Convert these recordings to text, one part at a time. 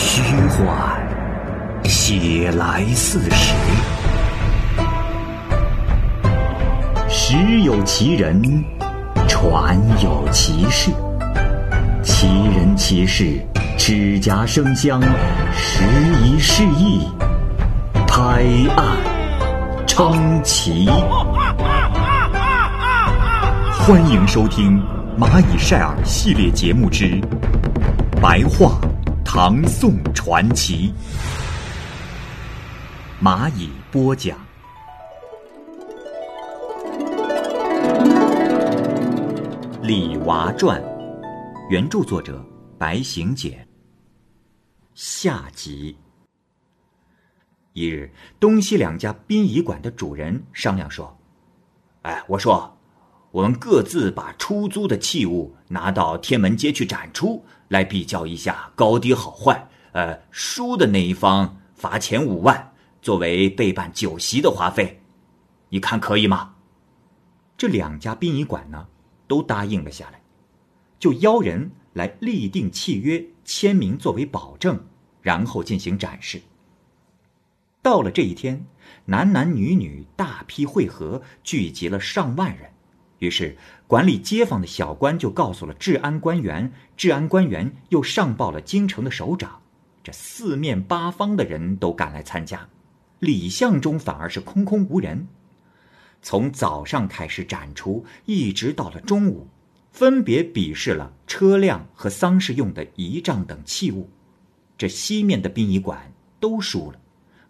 虚幻，写来似实。实有其人，传有其事。其人其事，指甲生香，时移世易，拍案称奇。欢迎收听《蚂蚁晒尔》系列节目之《白话唐宋传奇》，蚂蚁播讲。《李娃传》，原著作者白行简。下集。一日，东西两家殡仪馆的主人商量说：“哎，我说，我们各自把出租的器物拿到天门街去展出，来比较一下高低好坏。呃，输的那一方罚钱五万，作为备办酒席的花费，你看可以吗？”这两家殡仪馆呢？都答应了下来，就邀人来立定契约、签名作为保证，然后进行展示。到了这一天，男男女女大批汇合，聚集了上万人。于是，管理街坊的小官就告诉了治安官员，治安官员又上报了京城的首长。这四面八方的人都赶来参加，礼巷中反而是空空无人。从早上开始展出，一直到了中午，分别比试了车辆和丧事用的仪仗等器物。这西面的殡仪馆都输了，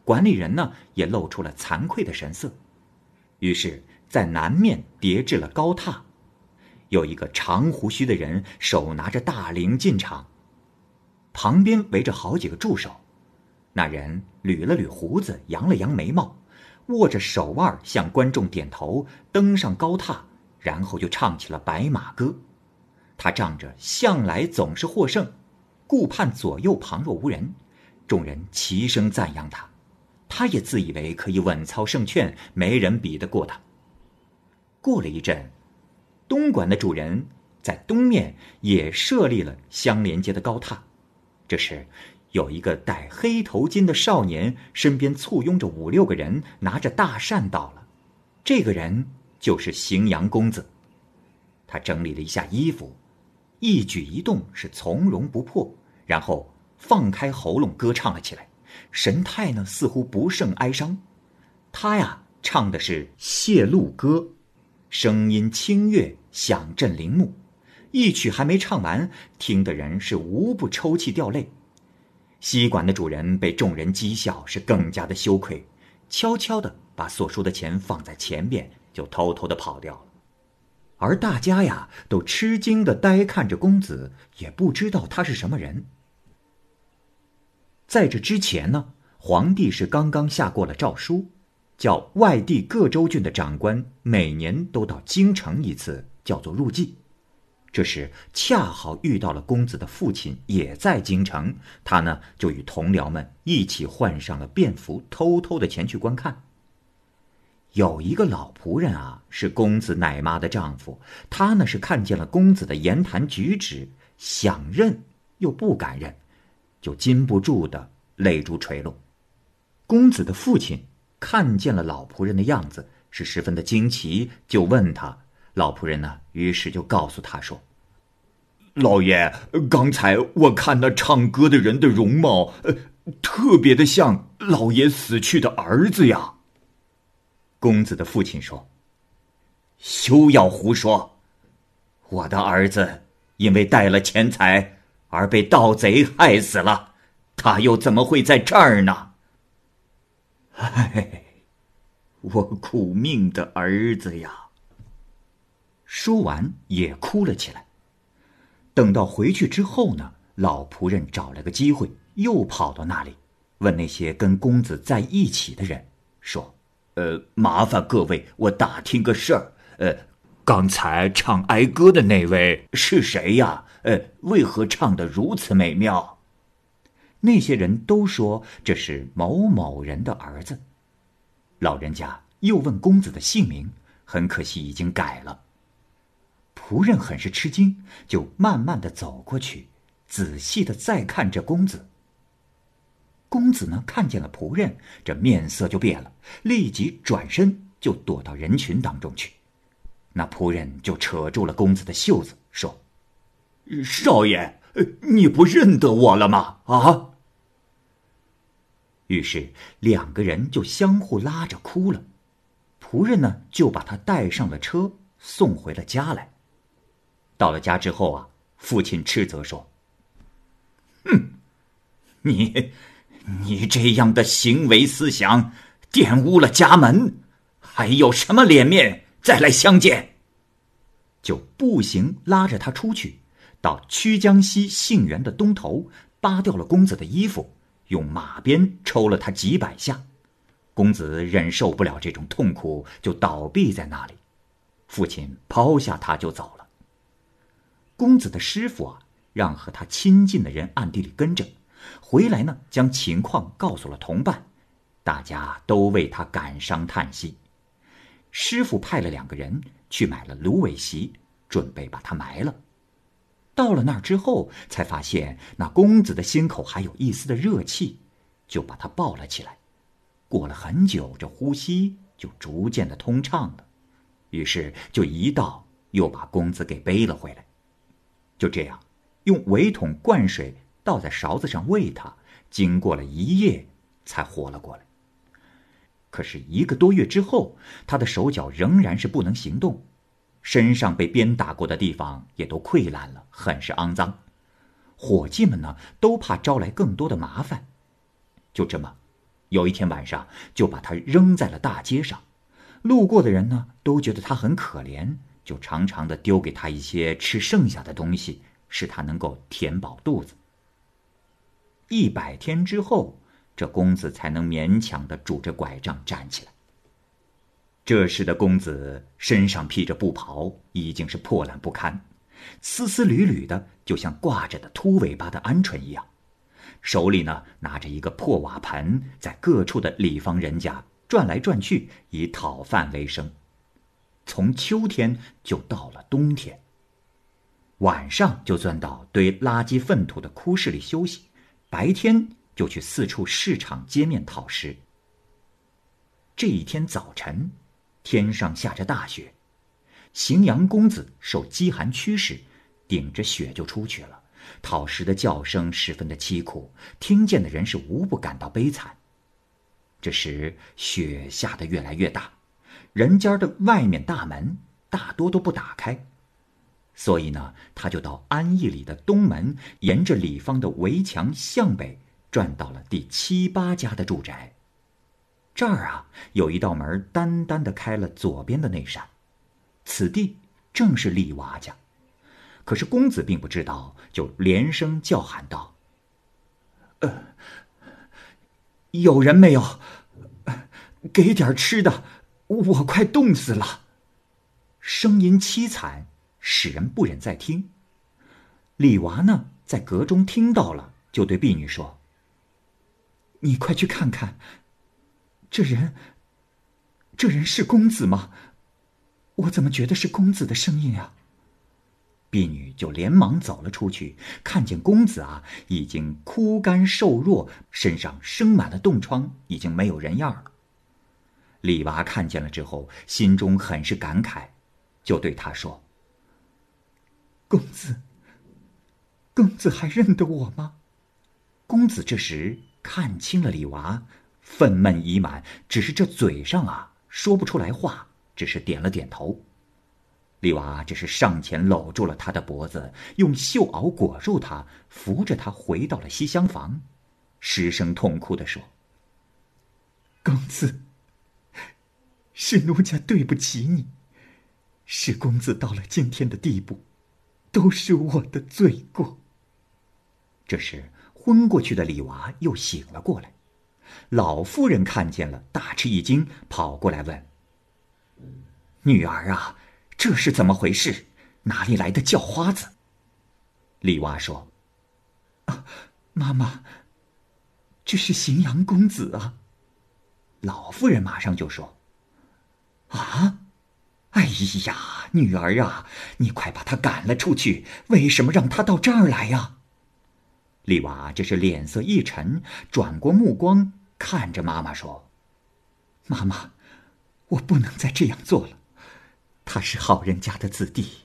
管理人呢也露出了惭愧的神色。于是，在南面叠置了高榻，有一个长胡须的人手拿着大铃进场，旁边围着好几个助手。那人捋了捋胡子，扬了扬眉毛。握着手腕向观众点头，登上高榻，然后就唱起了《白马歌》。他仗着向来总是获胜，顾盼左右旁若无人，众人齐声赞扬他。他也自以为可以稳操胜券，没人比得过他。过了一阵，东莞的主人在东面也设立了相连接的高塔。这时。有一个戴黑头巾的少年，身边簇拥着五六个人，拿着大扇到了。这个人就是荥阳公子。他整理了一下衣服，一举一动是从容不迫，然后放开喉咙歌唱了起来，神态呢似乎不胜哀伤。他呀唱的是《谢露歌》，声音清越，响震铃木。一曲还没唱完，听的人是无不抽泣掉泪。西馆的主人被众人讥笑，是更加的羞愧，悄悄的把所输的钱放在前边，就偷偷的跑掉了。而大家呀，都吃惊的呆看着公子，也不知道他是什么人。在这之前呢，皇帝是刚刚下过了诏书，叫外地各州郡的长官每年都到京城一次，叫做入祭。这时恰好遇到了公子的父亲也在京城，他呢就与同僚们一起换上了便服，偷偷的前去观看。有一个老仆人啊，是公子奶妈的丈夫，他呢是看见了公子的言谈举止，想认又不敢认，就禁不住的泪珠垂落。公子的父亲看见了老仆人的样子，是十分的惊奇，就问他。老仆人呢，于是就告诉他说：“老爷，刚才我看那唱歌的人的容貌，呃，特别的像老爷死去的儿子呀。”公子的父亲说：“休要胡说！我的儿子因为带了钱财而被盗贼害死了，他又怎么会在这儿呢？”唉，我苦命的儿子呀！说完也哭了起来。等到回去之后呢，老仆人找了个机会，又跑到那里，问那些跟公子在一起的人，说：“呃，麻烦各位，我打听个事儿。呃，刚才唱哀歌的那位是谁呀？呃，为何唱得如此美妙？”那些人都说这是某某人的儿子。老人家又问公子的姓名，很可惜已经改了。仆人很是吃惊，就慢慢的走过去，仔细的再看这公子。公子呢看见了仆人，这面色就变了，立即转身就躲到人群当中去。那仆人就扯住了公子的袖子，说：“少爷，你不认得我了吗？啊？”于是两个人就相互拉着哭了。仆人呢就把他带上了车，送回了家来。到了家之后啊，父亲斥责说：“哼，你！”你这样的行为思想，玷污了家门，还有什么脸面再来相见？就步行拉着他出去，到曲江西杏园的东头，扒掉了公子的衣服，用马鞭抽了他几百下。公子忍受不了这种痛苦，就倒闭在那里。父亲抛下他就走了。公子的师傅啊，让和他亲近的人暗地里跟着。回来呢，将情况告诉了同伴，大家都为他感伤叹息。师傅派了两个人去买了芦苇席，准备把他埋了。到了那儿之后，才发现那公子的心口还有一丝的热气，就把他抱了起来。过了很久，这呼吸就逐渐的通畅了，于是就一道又把公子给背了回来。就这样，用围桶灌水。倒在勺子上喂他，经过了一夜才活了过来。可是一个多月之后，他的手脚仍然是不能行动，身上被鞭打过的地方也都溃烂了，很是肮脏。伙计们呢，都怕招来更多的麻烦，就这么，有一天晚上就把他扔在了大街上。路过的人呢，都觉得他很可怜，就常常的丢给他一些吃剩下的东西，使他能够填饱肚子。一百天之后，这公子才能勉强的拄着拐杖站起来。这时的公子身上披着布袍，已经是破烂不堪，丝丝缕缕的，就像挂着的秃尾巴的鹌鹑一样。手里呢拿着一个破瓦盆，在各处的里坊人家转来转去，以讨饭为生。从秋天就到了冬天，晚上就钻到堆垃圾粪土的枯室里休息。白天就去四处市场街面讨食。这一天早晨，天上下着大雪，荥阳公子受饥寒驱使，顶着雪就出去了。讨食的叫声十分的凄苦，听见的人是无不感到悲惨。这时雪下得越来越大，人家的外面大门大多都不打开。所以呢，他就到安义里的东门，沿着里方的围墙向北转到了第七八家的住宅。这儿啊，有一道门单单的开了左边的那扇，此地正是李娃家。可是公子并不知道，就连声叫喊道：“呃，有人没有？给点吃的，我快冻死了。”声音凄惨。使人不忍再听。李娃呢，在阁中听到了，就对婢女说：“你快去看看，这人，这人是公子吗？我怎么觉得是公子的声音啊？”婢女就连忙走了出去，看见公子啊，已经枯干瘦弱，身上生满了冻疮，已经没有人样了。李娃看见了之后，心中很是感慨，就对他说。公子，公子还认得我吗？公子这时看清了李娃，愤懑已满，只是这嘴上啊说不出来话，只是点了点头。李娃只是上前搂住了他的脖子，用袖袄裹住他，扶着他回到了西厢房，失声痛哭的说：“公子，是奴家对不起你，是公子到了今天的地步。”都是我的罪过。这时，昏过去的李娃又醒了过来。老妇人看见了，大吃一惊，跑过来问：“女儿啊，这是怎么回事？哪里来的叫花子？”李娃说：“啊，妈妈，这是荥阳公子啊。”老妇人马上就说：“啊。”哎呀，女儿啊，你快把他赶了出去！为什么让他到这儿来呀？丽娃这是脸色一沉，转过目光看着妈妈说：“妈妈，我不能再这样做了。他是好人家的子弟，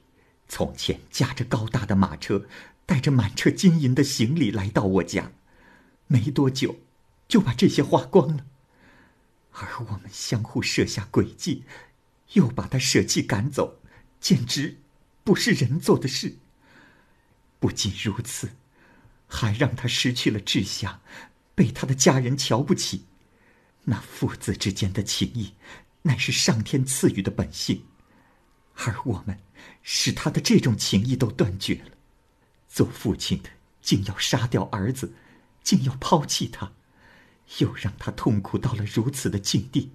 从前驾着高大的马车，带着满车金银的行李来到我家，没多久，就把这些花光了。而我们相互设下诡计，又把他舍弃赶走，简直不是人做的事。不仅如此。”还让他失去了志向，被他的家人瞧不起。那父子之间的情谊，乃是上天赐予的本性，而我们使他的这种情谊都断绝了。做父亲的竟要杀掉儿子，竟要抛弃他，又让他痛苦到了如此的境地。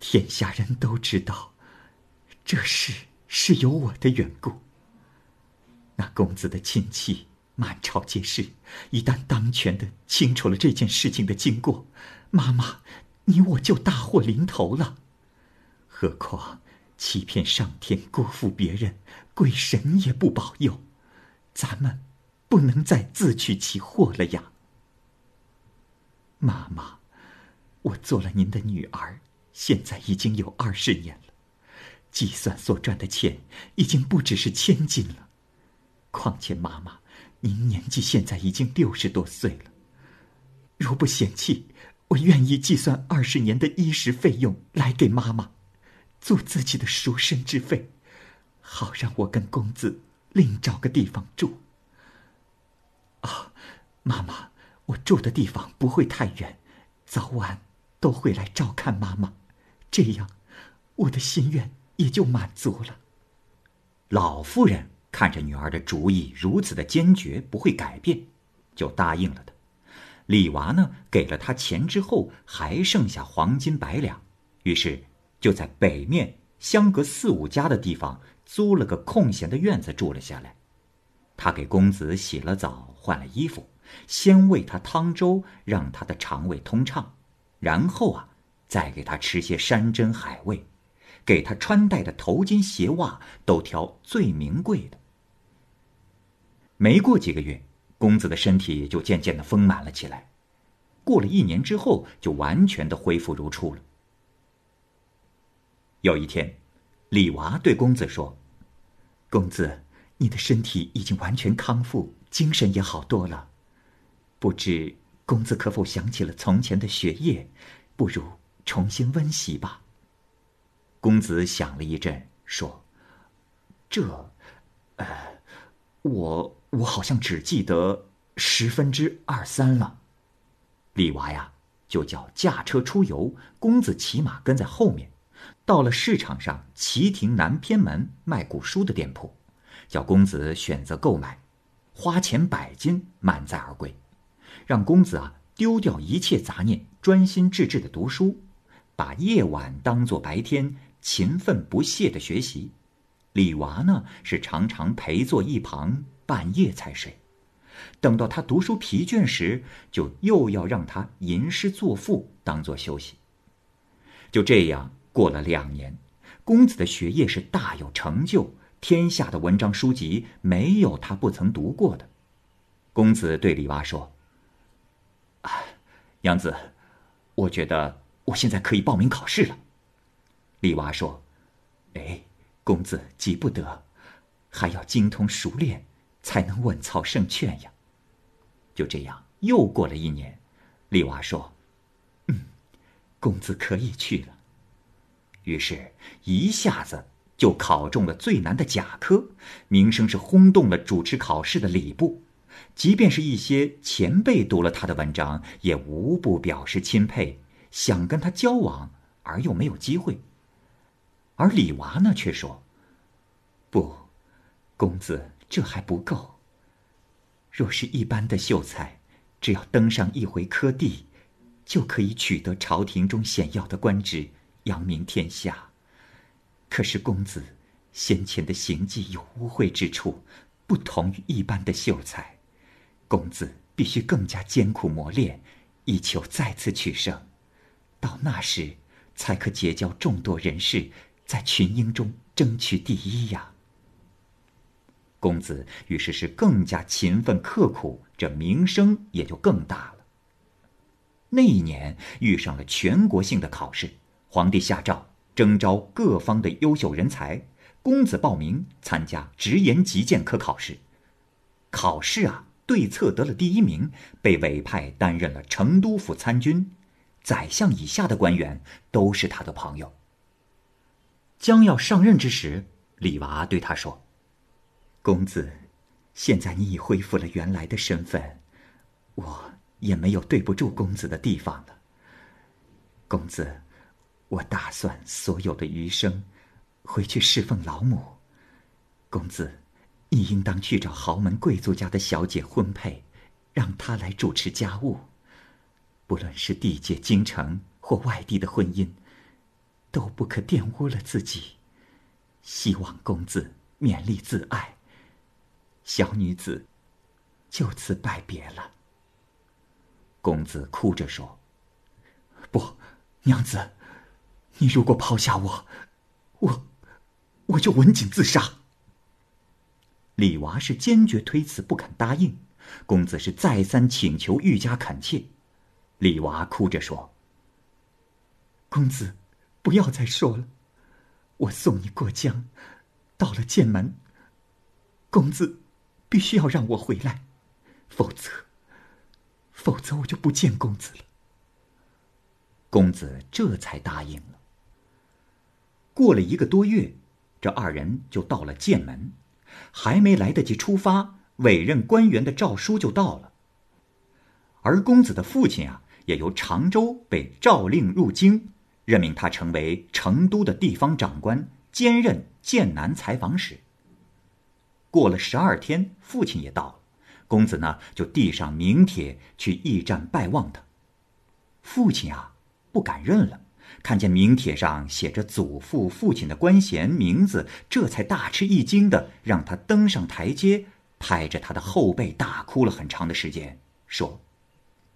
天下人都知道，这事是有我的缘故。那公子的亲戚。满朝皆是，一旦当权的清楚了这件事情的经过，妈妈，你我就大祸临头了。何况欺骗上天，辜负别人，鬼神也不保佑，咱们不能再自取其祸了呀。妈妈，我做了您的女儿，现在已经有二十年了，计算所赚的钱已经不只是千金了。况且妈妈。您年纪现在已经六十多岁了，若不嫌弃，我愿意计算二十年的衣食费用来给妈妈，做自己的赎身之费，好让我跟公子另找个地方住。啊，妈妈，我住的地方不会太远，早晚都会来照看妈妈，这样我的心愿也就满足了。老夫人。看着女儿的主意如此的坚决，不会改变，就答应了他。李娃呢，给了他钱之后，还剩下黄金百两，于是就在北面相隔四五家的地方租了个空闲的院子住了下来。他给公子洗了澡，换了衣服，先喂他汤粥，让他的肠胃通畅，然后啊，再给他吃些山珍海味，给他穿戴的头巾鞋袜都挑最名贵的。没过几个月，公子的身体就渐渐的丰满了起来。过了一年之后，就完全的恢复如初了。有一天，李娃对公子说：“公子，你的身体已经完全康复，精神也好多了。不知公子可否想起了从前的学业？不如重新温习吧。”公子想了一阵，说：“这，呃，我。”我好像只记得十分之二三了。李娃呀，就叫驾车出游，公子骑马跟在后面，到了市场上旗亭南偏门卖古书的店铺，叫公子选择购买，花钱百金，满载而归，让公子啊丢掉一切杂念，专心致志的读书，把夜晚当做白天，勤奋不懈的学习。李娃呢，是常常陪坐一旁。半夜才睡，等到他读书疲倦时，就又要让他吟诗作赋当做休息。就这样过了两年，公子的学业是大有成就，天下的文章书籍没有他不曾读过的。公子对李娃说：“啊，娘子，我觉得我现在可以报名考试了。”李娃说：“哎，公子急不得，还要精通熟练。”才能稳操胜券呀！就这样，又过了一年，李娃说：“嗯，公子可以去了。”于是，一下子就考中了最难的甲科，名声是轰动了主持考试的礼部。即便是一些前辈读了他的文章，也无不表示钦佩，想跟他交往，而又没有机会。而李娃呢，却说：“不，公子。”这还不够。若是一般的秀才，只要登上一回科第，就可以取得朝廷中显要的官职，扬名天下。可是公子先前的行迹有污秽之处，不同于一般的秀才，公子必须更加艰苦磨练，以求再次取胜。到那时，才可结交众多人士，在群英中争取第一呀。公子于是是更加勤奋刻苦，这名声也就更大了。那一年遇上了全国性的考试，皇帝下诏征召各方的优秀人才，公子报名参加直言极谏科考试。考试啊，对策得了第一名，被委派担任了成都府参军。宰相以下的官员都是他的朋友。将要上任之时，李娃对他说：“公子，现在你已恢复了原来的身份，我也没有对不住公子的地方了。公子，我打算所有的余生回去侍奉老母。公子，你应当去找豪门贵族家的小姐婚配，让她来主持家务。”不论是地界京城或外地的婚姻，都不可玷污了自己。希望公子勉励自爱。小女子就此拜别了。公子哭着说：“不，娘子，你如果抛下我，我我就刎颈自杀。”李娃是坚决推辞，不肯答应。公子是再三请求，愈加恳切。李娃哭着说：“公子，不要再说了，我送你过江，到了剑门，公子必须要让我回来，否则，否则我就不见公子了。”公子这才答应了。过了一个多月，这二人就到了剑门，还没来得及出发，委任官员的诏书就到了。而公子的父亲啊。也由常州被诏令入京，任命他成为成都的地方长官，兼任剑南采访使。过了十二天，父亲也到了，公子呢就递上名帖去驿站拜望他。父亲啊不敢认了，看见名帖上写着祖父、父亲的官衔名字，这才大吃一惊的让他登上台阶，拍着他的后背大哭了很长的时间，说。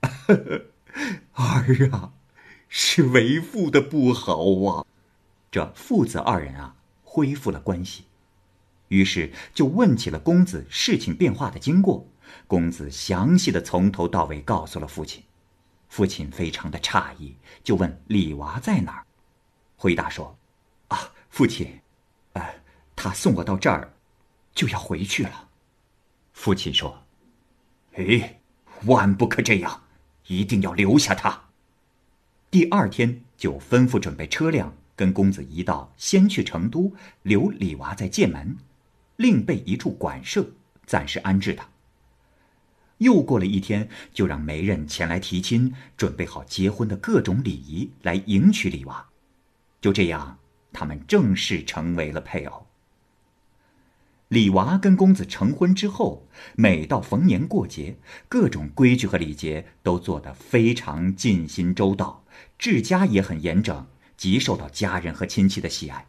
儿啊，是为父的不好啊！这父子二人啊，恢复了关系，于是就问起了公子事情变化的经过。公子详细的从头到尾告诉了父亲，父亲非常的诧异，就问李娃在哪儿。回答说：“啊，父亲，呃，他送我到这儿，就要回去了。”父亲说：“哎，万不可这样。”一定要留下他。第二天就吩咐准备车辆，跟公子一道先去成都，留李娃在剑门，另备一处馆舍，暂时安置他。又过了一天，就让媒人前来提亲，准备好结婚的各种礼仪来迎娶李娃。就这样，他们正式成为了配偶。李娃跟公子成婚之后，每到逢年过节，各种规矩和礼节都做得非常尽心周到，治家也很严整，极受到家人和亲戚的喜爱。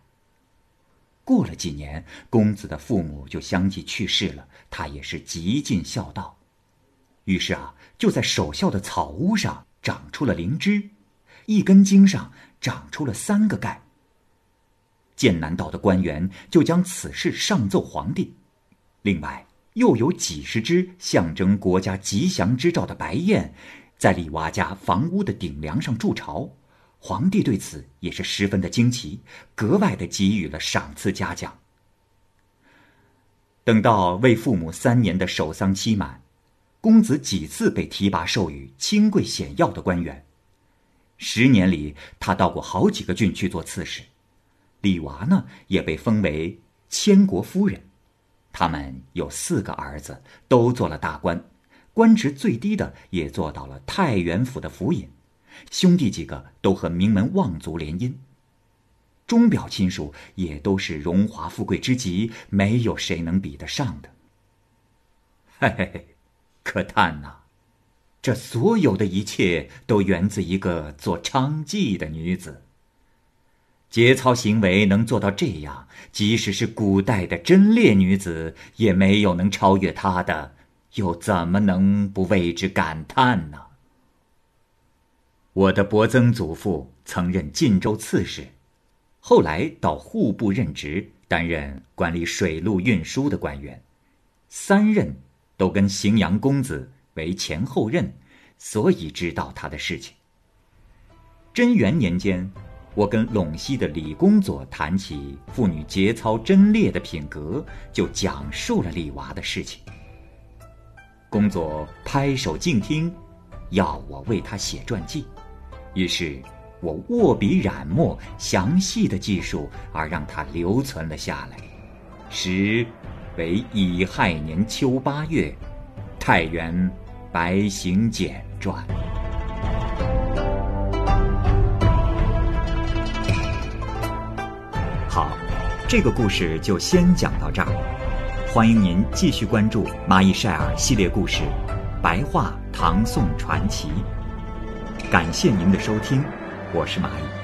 过了几年，公子的父母就相继去世了，他也是极尽孝道。于是啊，就在守孝的草屋上长出了灵芝，一根茎上长出了三个盖。剑南道的官员就将此事上奏皇帝，另外又有几十只象征国家吉祥之兆的白燕，在李娃家房屋的顶梁上筑巢。皇帝对此也是十分的惊奇，格外的给予了赏赐嘉奖。等到为父母三年的守丧期满，公子几次被提拔授予清贵显要的官员，十年里他到过好几个郡去做刺史。李娃呢，也被封为千国夫人。他们有四个儿子，都做了大官，官职最低的也做到了太原府的府尹。兄弟几个都和名门望族联姻，钟表亲属也都是荣华富贵之极，没有谁能比得上的。嘿嘿嘿，可叹呐，这所有的一切都源自一个做娼妓的女子。节操行为能做到这样，即使是古代的贞烈女子，也没有能超越她的，又怎么能不为之感叹呢？我的伯曾祖父曾任晋州刺史，后来到户部任职，担任管理水陆运输的官员，三任都跟荥阳公子为前后任，所以知道他的事情。贞元年间，我跟陇西的李公佐谈起妇女节操贞烈的品格，就讲述了李娃的事情。公佐拍手静听，要我为他写传记，于是我握笔染墨，详细的记述，而让它留存了下来。时为乙亥年秋八月，太原白行简传。好，这个故事就先讲到这儿。欢迎您继续关注《蚂蚁晒尔》系列故事《白话唐宋传奇》。感谢您的收听，我是蚂蚁。